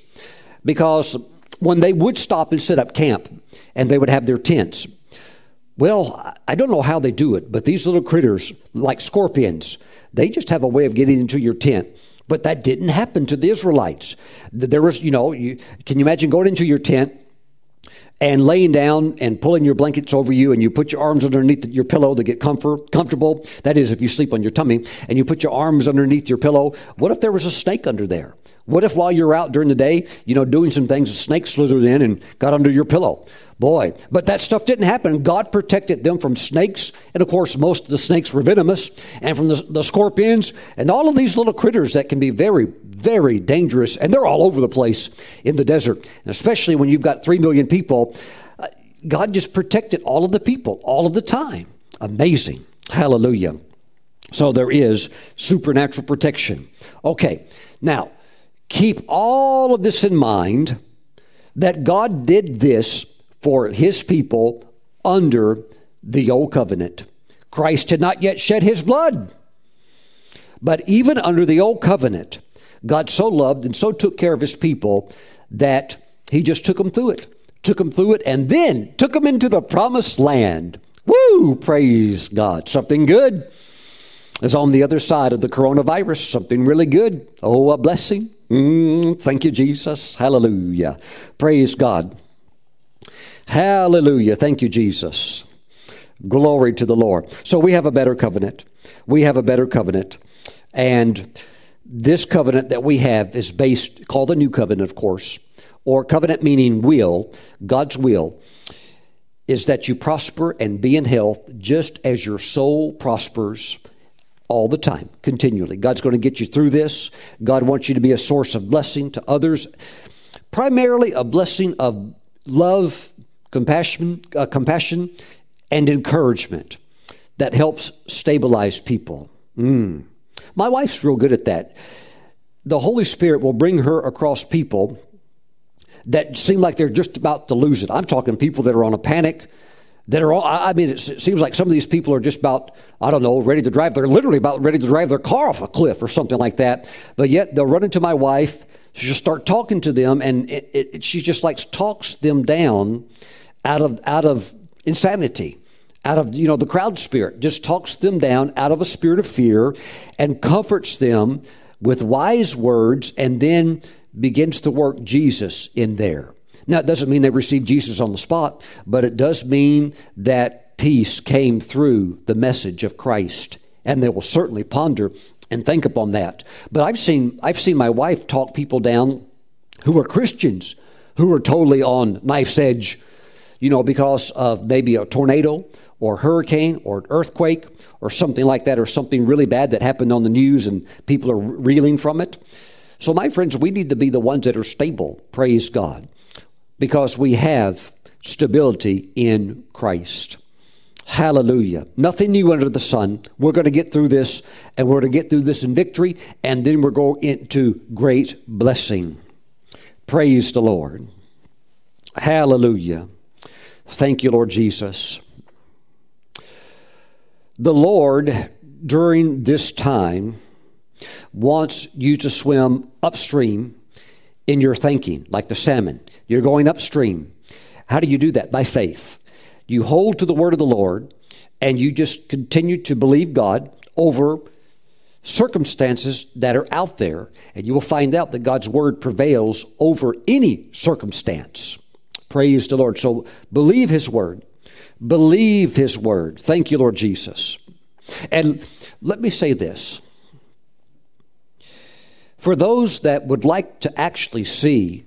because when they would stop and set up camp and they would have their tents, well, I don't know how they do it, but these little critters, like scorpions, they just have a way of getting into your tent. But that didn't happen to the Israelites. There was, you know, you, can you imagine going into your tent and laying down and pulling your blankets over you and you put your arms underneath your pillow to get comfort, comfortable? That is, if you sleep on your tummy and you put your arms underneath your pillow. What if there was a snake under there? What if while you're out during the day, you know, doing some things, a snake slithered in and got under your pillow? Boy, but that stuff didn't happen. God protected them from snakes. And of course, most of the snakes were venomous, and from the, the scorpions, and all of these little critters that can be very, very dangerous. And they're all over the place in the desert, and especially when you've got three million people. Uh, God just protected all of the people all of the time. Amazing. Hallelujah. So there is supernatural protection. Okay, now keep all of this in mind that God did this for his people under the old covenant. Christ had not yet shed his blood. But even under the old covenant, God so loved and so took care of his people that he just took them through it. Took them through it and then took them into the promised land. Woo! Praise God. Something good is on the other side of the coronavirus. Something really good. Oh, a blessing. Mm, thank you, Jesus. Hallelujah. Praise God. Hallelujah. Thank you, Jesus. Glory to the Lord. So we have a better covenant. We have a better covenant. And this covenant that we have is based, called the new covenant, of course, or covenant meaning will, God's will, is that you prosper and be in health just as your soul prospers all the time, continually. God's going to get you through this. God wants you to be a source of blessing to others, primarily a blessing of love compassion, uh, compassion and encouragement that helps stabilize people. Mm. My wife's real good at that. The Holy Spirit will bring her across people that seem like they're just about to lose it. I'm talking people that are on a panic, that are all, I mean, it seems like some of these people are just about, I don't know, ready to drive. They're literally about ready to drive their car off a cliff or something like that. But yet they'll run into my wife. She'll start talking to them, and it, it, she just like talks them down out of out of insanity out of you know the crowd spirit just talks them down out of a spirit of fear and comforts them with wise words and then begins to work Jesus in there. Now it doesn't mean they received Jesus on the spot, but it does mean that peace came through the message of Christ and they will certainly ponder and think upon that. But I've seen I've seen my wife talk people down who are Christians who are totally on knife's edge you know, because of maybe a tornado or hurricane or an earthquake or something like that, or something really bad that happened on the news and people are reeling from it. So, my friends, we need to be the ones that are stable, praise God, because we have stability in Christ. Hallelujah. Nothing new under the sun. We're going to get through this, and we're going to get through this in victory, and then we're going into great blessing. Praise the Lord. Hallelujah. Thank you, Lord Jesus. The Lord, during this time, wants you to swim upstream in your thinking, like the salmon. You're going upstream. How do you do that? By faith. You hold to the word of the Lord and you just continue to believe God over circumstances that are out there, and you will find out that God's word prevails over any circumstance. Praise the Lord. So believe His word. Believe His word. Thank you, Lord Jesus. And let me say this for those that would like to actually see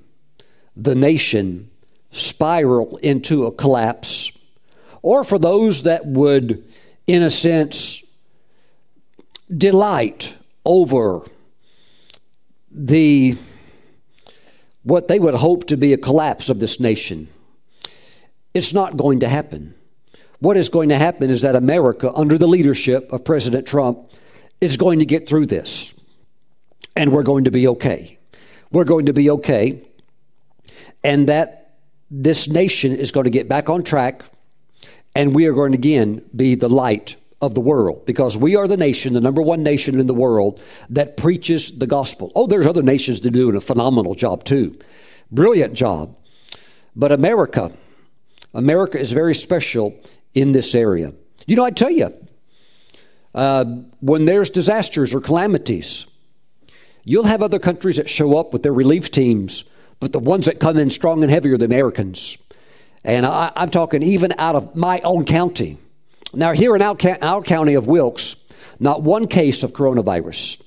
the nation spiral into a collapse, or for those that would, in a sense, delight over the what they would hope to be a collapse of this nation. It's not going to happen. What is going to happen is that America, under the leadership of President Trump, is going to get through this. And we're going to be okay. We're going to be okay. And that this nation is going to get back on track. And we are going to again be the light of the world because we are the nation, the number one nation in the world that preaches the gospel. Oh, there's other nations that do a phenomenal job too. Brilliant job. But America, America is very special in this area. You know, I tell you, uh, when there's disasters or calamities, you'll have other countries that show up with their relief teams, but the ones that come in strong and heavy are the Americans. And I, I'm talking even out of my own county. Now, here in our, our county of Wilkes, not one case of coronavirus.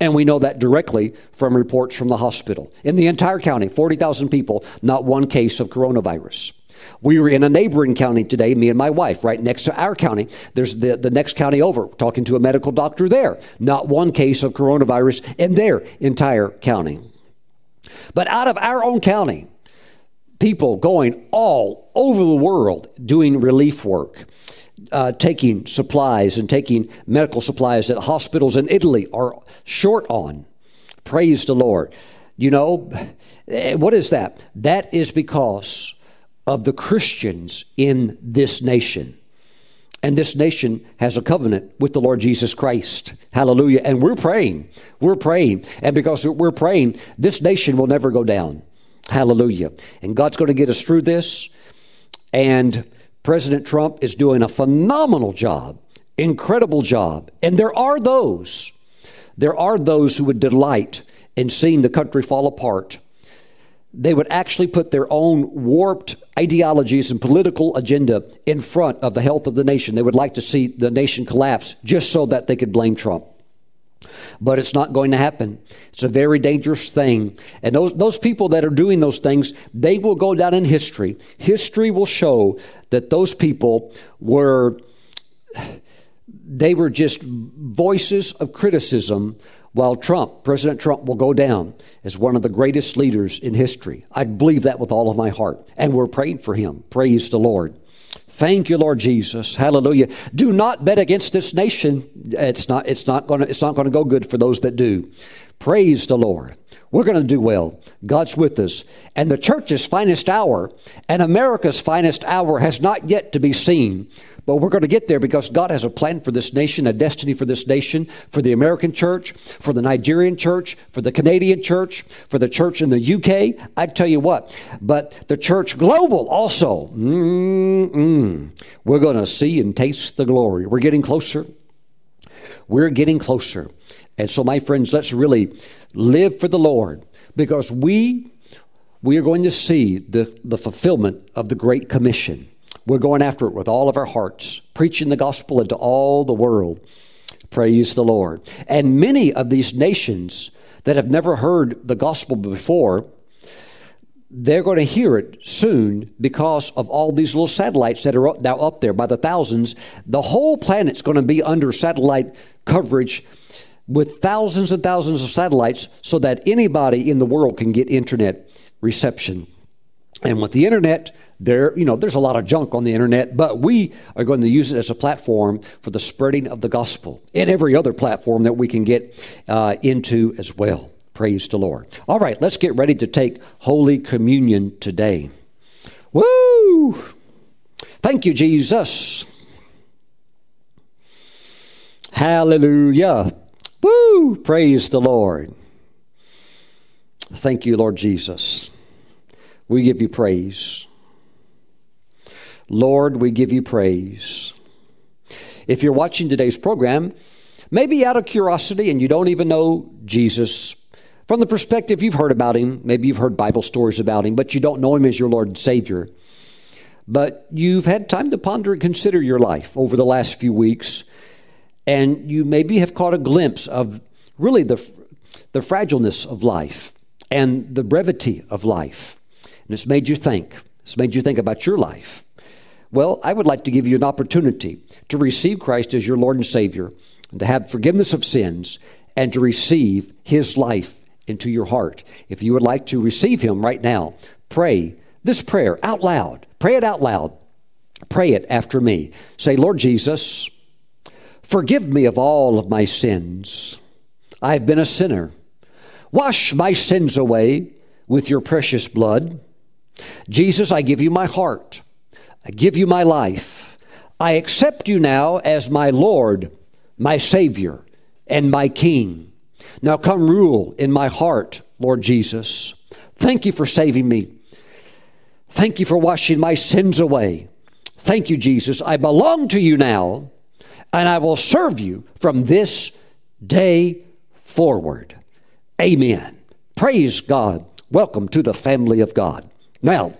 And we know that directly from reports from the hospital. In the entire county, 40,000 people, not one case of coronavirus. We were in a neighboring county today, me and my wife, right next to our county. There's the, the next county over, talking to a medical doctor there. Not one case of coronavirus in their entire county. But out of our own county, people going all over the world doing relief work uh, taking supplies and taking medical supplies that hospitals in Italy are short on. Praise the Lord. You know, eh, what is that? That is because of the Christians in this nation. And this nation has a covenant with the Lord Jesus Christ. Hallelujah. And we're praying. We're praying. And because we're praying, this nation will never go down. Hallelujah. And God's going to get us through this. And President Trump is doing a phenomenal job, incredible job. And there are those, there are those who would delight in seeing the country fall apart. They would actually put their own warped ideologies and political agenda in front of the health of the nation. They would like to see the nation collapse just so that they could blame Trump but it's not going to happen. It's a very dangerous thing. And those, those people that are doing those things, they will go down in history. History will show that those people were they were just voices of criticism while Trump, President Trump, will go down as one of the greatest leaders in history. I believe that with all of my heart. And we're praying for him. Praise the Lord. Thank you, Lord Jesus. Hallelujah. Do not bet against this nation. It's not, it's not gonna, it's not gonna go good for those that do. Praise the Lord. We're going to do well. God's with us. And the church's finest hour and America's finest hour has not yet to be seen. But we're going to get there because God has a plan for this nation, a destiny for this nation, for the American church, for the Nigerian church, for the Canadian church, for the church in the UK. I tell you what, but the church global also. Mm-mm. We're going to see and taste the glory. We're getting closer. We're getting closer. And so, my friends, let's really live for the Lord because we we are going to see the, the fulfillment of the Great Commission. We're going after it with all of our hearts, preaching the gospel into all the world. Praise the Lord. And many of these nations that have never heard the gospel before, they're going to hear it soon because of all these little satellites that are now up there by the thousands. The whole planet's going to be under satellite coverage with thousands and thousands of satellites so that anybody in the world can get internet reception. And with the internet, there, you know, there's a lot of junk on the internet, but we are going to use it as a platform for the spreading of the gospel and every other platform that we can get uh, into as well. Praise the Lord. All right, let's get ready to take Holy Communion today. Woo! Thank you, Jesus. Hallelujah. Woo! Praise the Lord. Thank you, Lord Jesus. We give you praise. Lord, we give you praise. If you're watching today's program, maybe out of curiosity and you don't even know Jesus, from the perspective you've heard about him, maybe you've heard Bible stories about him, but you don't know him as your Lord and Savior. But you've had time to ponder and consider your life over the last few weeks, and you maybe have caught a glimpse of really the, the fragileness of life and the brevity of life. And it's made you think. It's made you think about your life. Well, I would like to give you an opportunity to receive Christ as your Lord and Savior, and to have forgiveness of sins, and to receive His life into your heart. If you would like to receive Him right now, pray this prayer out loud. Pray it out loud. Pray it after me. Say, Lord Jesus, forgive me of all of my sins. I've been a sinner. Wash my sins away with your precious blood. Jesus, I give you my heart. I give you my life. I accept you now as my Lord, my Savior, and my King. Now come rule in my heart, Lord Jesus. Thank you for saving me. Thank you for washing my sins away. Thank you, Jesus. I belong to you now, and I will serve you from this day forward. Amen. Praise God. Welcome to the family of God. Now,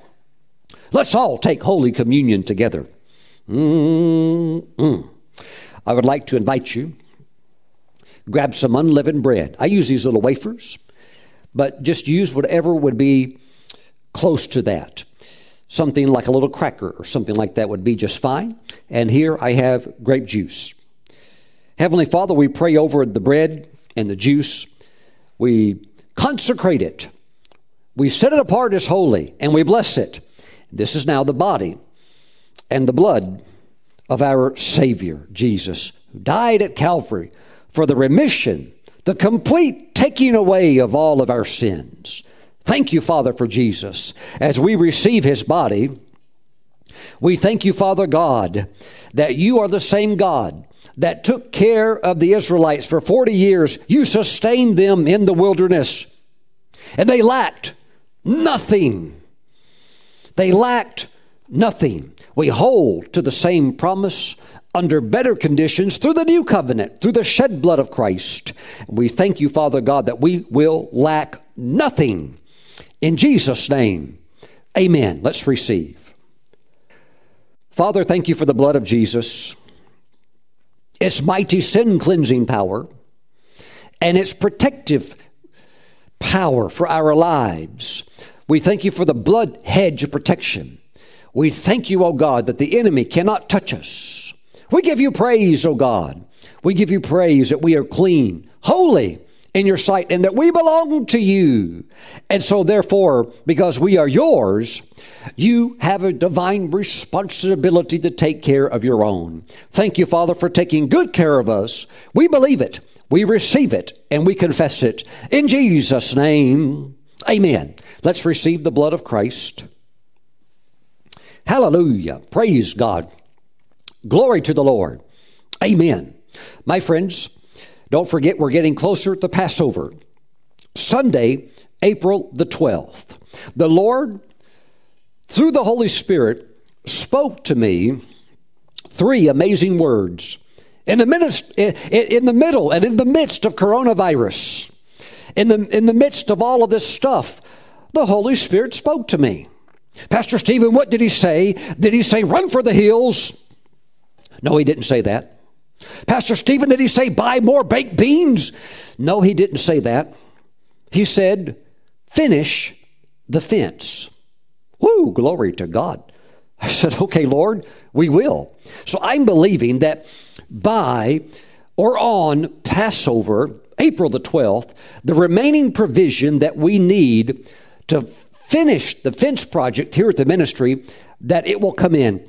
Let's all take Holy Communion together. Mm-mm. I would like to invite you. Grab some unleavened bread. I use these little wafers, but just use whatever would be close to that. Something like a little cracker or something like that would be just fine. And here I have grape juice. Heavenly Father, we pray over the bread and the juice. We consecrate it. We set it apart as holy and we bless it. This is now the body and the blood of our Savior, Jesus, who died at Calvary for the remission, the complete taking away of all of our sins. Thank you, Father, for Jesus. As we receive his body, we thank you, Father God, that you are the same God that took care of the Israelites for 40 years. You sustained them in the wilderness, and they lacked nothing. They lacked nothing. We hold to the same promise under better conditions through the new covenant, through the shed blood of Christ. We thank you, Father God, that we will lack nothing. In Jesus' name, amen. Let's receive. Father, thank you for the blood of Jesus, its mighty sin cleansing power, and its protective power for our lives. We thank you for the blood hedge of protection. We thank you, O God, that the enemy cannot touch us. We give you praise, O God. We give you praise that we are clean, holy in your sight, and that we belong to you. And so, therefore, because we are yours, you have a divine responsibility to take care of your own. Thank you, Father, for taking good care of us. We believe it, we receive it, and we confess it. In Jesus' name, amen. Let's receive the blood of Christ. Hallelujah. Praise God. Glory to the Lord. Amen. My friends, don't forget we're getting closer to Passover. Sunday, April the 12th. The Lord, through the Holy Spirit, spoke to me three amazing words. In the, midst, in the middle and in the midst of coronavirus, in the, in the midst of all of this stuff, the Holy Spirit spoke to me. Pastor Stephen, what did he say? Did he say, run for the hills? No, he didn't say that. Pastor Stephen, did he say, buy more baked beans? No, he didn't say that. He said, finish the fence. Woo, glory to God. I said, okay, Lord, we will. So I'm believing that by or on Passover, April the 12th, the remaining provision that we need to finish the fence project here at the ministry, that it will come in.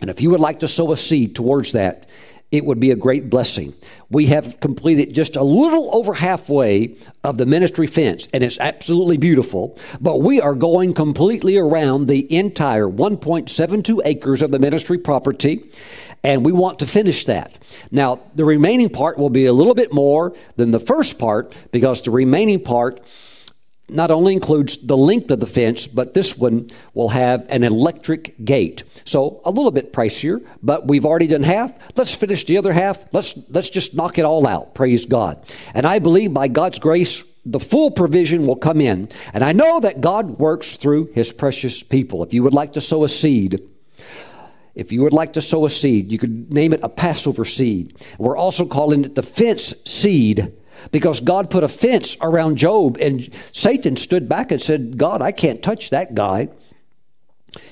And if you would like to sow a seed towards that, it would be a great blessing. We have completed just a little over halfway of the ministry fence, and it's absolutely beautiful. But we are going completely around the entire 1.72 acres of the ministry property, and we want to finish that. Now, the remaining part will be a little bit more than the first part because the remaining part not only includes the length of the fence, but this one will have an electric gate. So a little bit pricier, but we've already done half. Let's finish the other half. Let's let's just knock it all out. Praise God. And I believe by God's grace the full provision will come in. And I know that God works through his precious people. If you would like to sow a seed, if you would like to sow a seed, you could name it a Passover seed. We're also calling it the fence seed because God put a fence around Job, and Satan stood back and said, God, I can't touch that guy.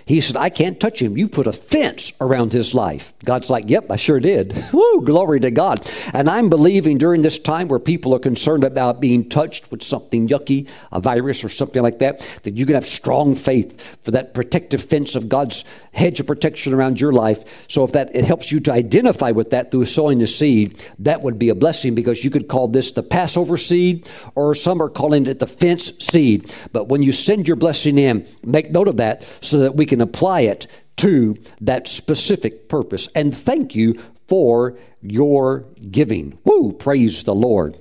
He said, I can't touch him. You put a fence around his life. God's like, Yep, I sure did. Woo, glory to God. And I'm believing during this time where people are concerned about being touched with something yucky, a virus or something like that, that you can have strong faith for that protective fence of God's hedge of protection around your life. So if that it helps you to identify with that through sowing the seed, that would be a blessing because you could call this the Passover seed, or some are calling it the fence seed. But when you send your blessing in, make note of that so that we can apply it to that specific purpose. And thank you for your giving. Woo, praise the Lord.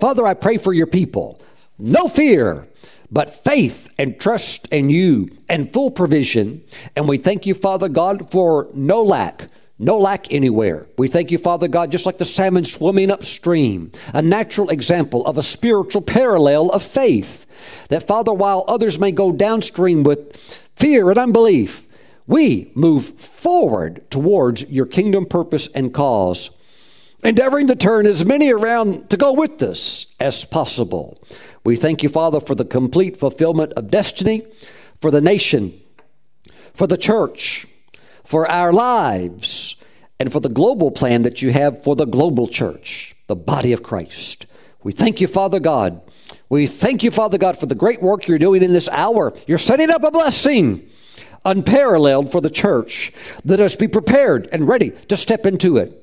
Father, I pray for your people. No fear, but faith and trust in you and full provision. And we thank you, Father God, for no lack. No lack anywhere. We thank you, Father God, just like the salmon swimming upstream, a natural example of a spiritual parallel of faith. That, Father, while others may go downstream with fear and unbelief, we move forward towards your kingdom purpose and cause, endeavoring to turn as many around to go with us as possible. We thank you, Father, for the complete fulfillment of destiny for the nation, for the church, for our lives, and for the global plan that you have for the global church, the body of Christ. We thank you, Father God. We thank you, Father God, for the great work you're doing in this hour. You're setting up a blessing unparalleled for the church. Let us be prepared and ready to step into it.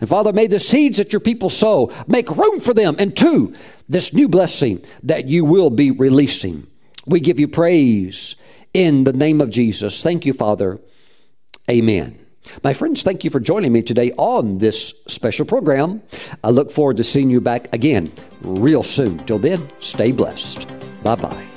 And Father, may the seeds that your people sow make room for them. And two, this new blessing that you will be releasing. We give you praise in the name of Jesus. Thank you, Father. Amen. My friends, thank you for joining me today on this special program. I look forward to seeing you back again real soon. Till then, stay blessed. Bye bye.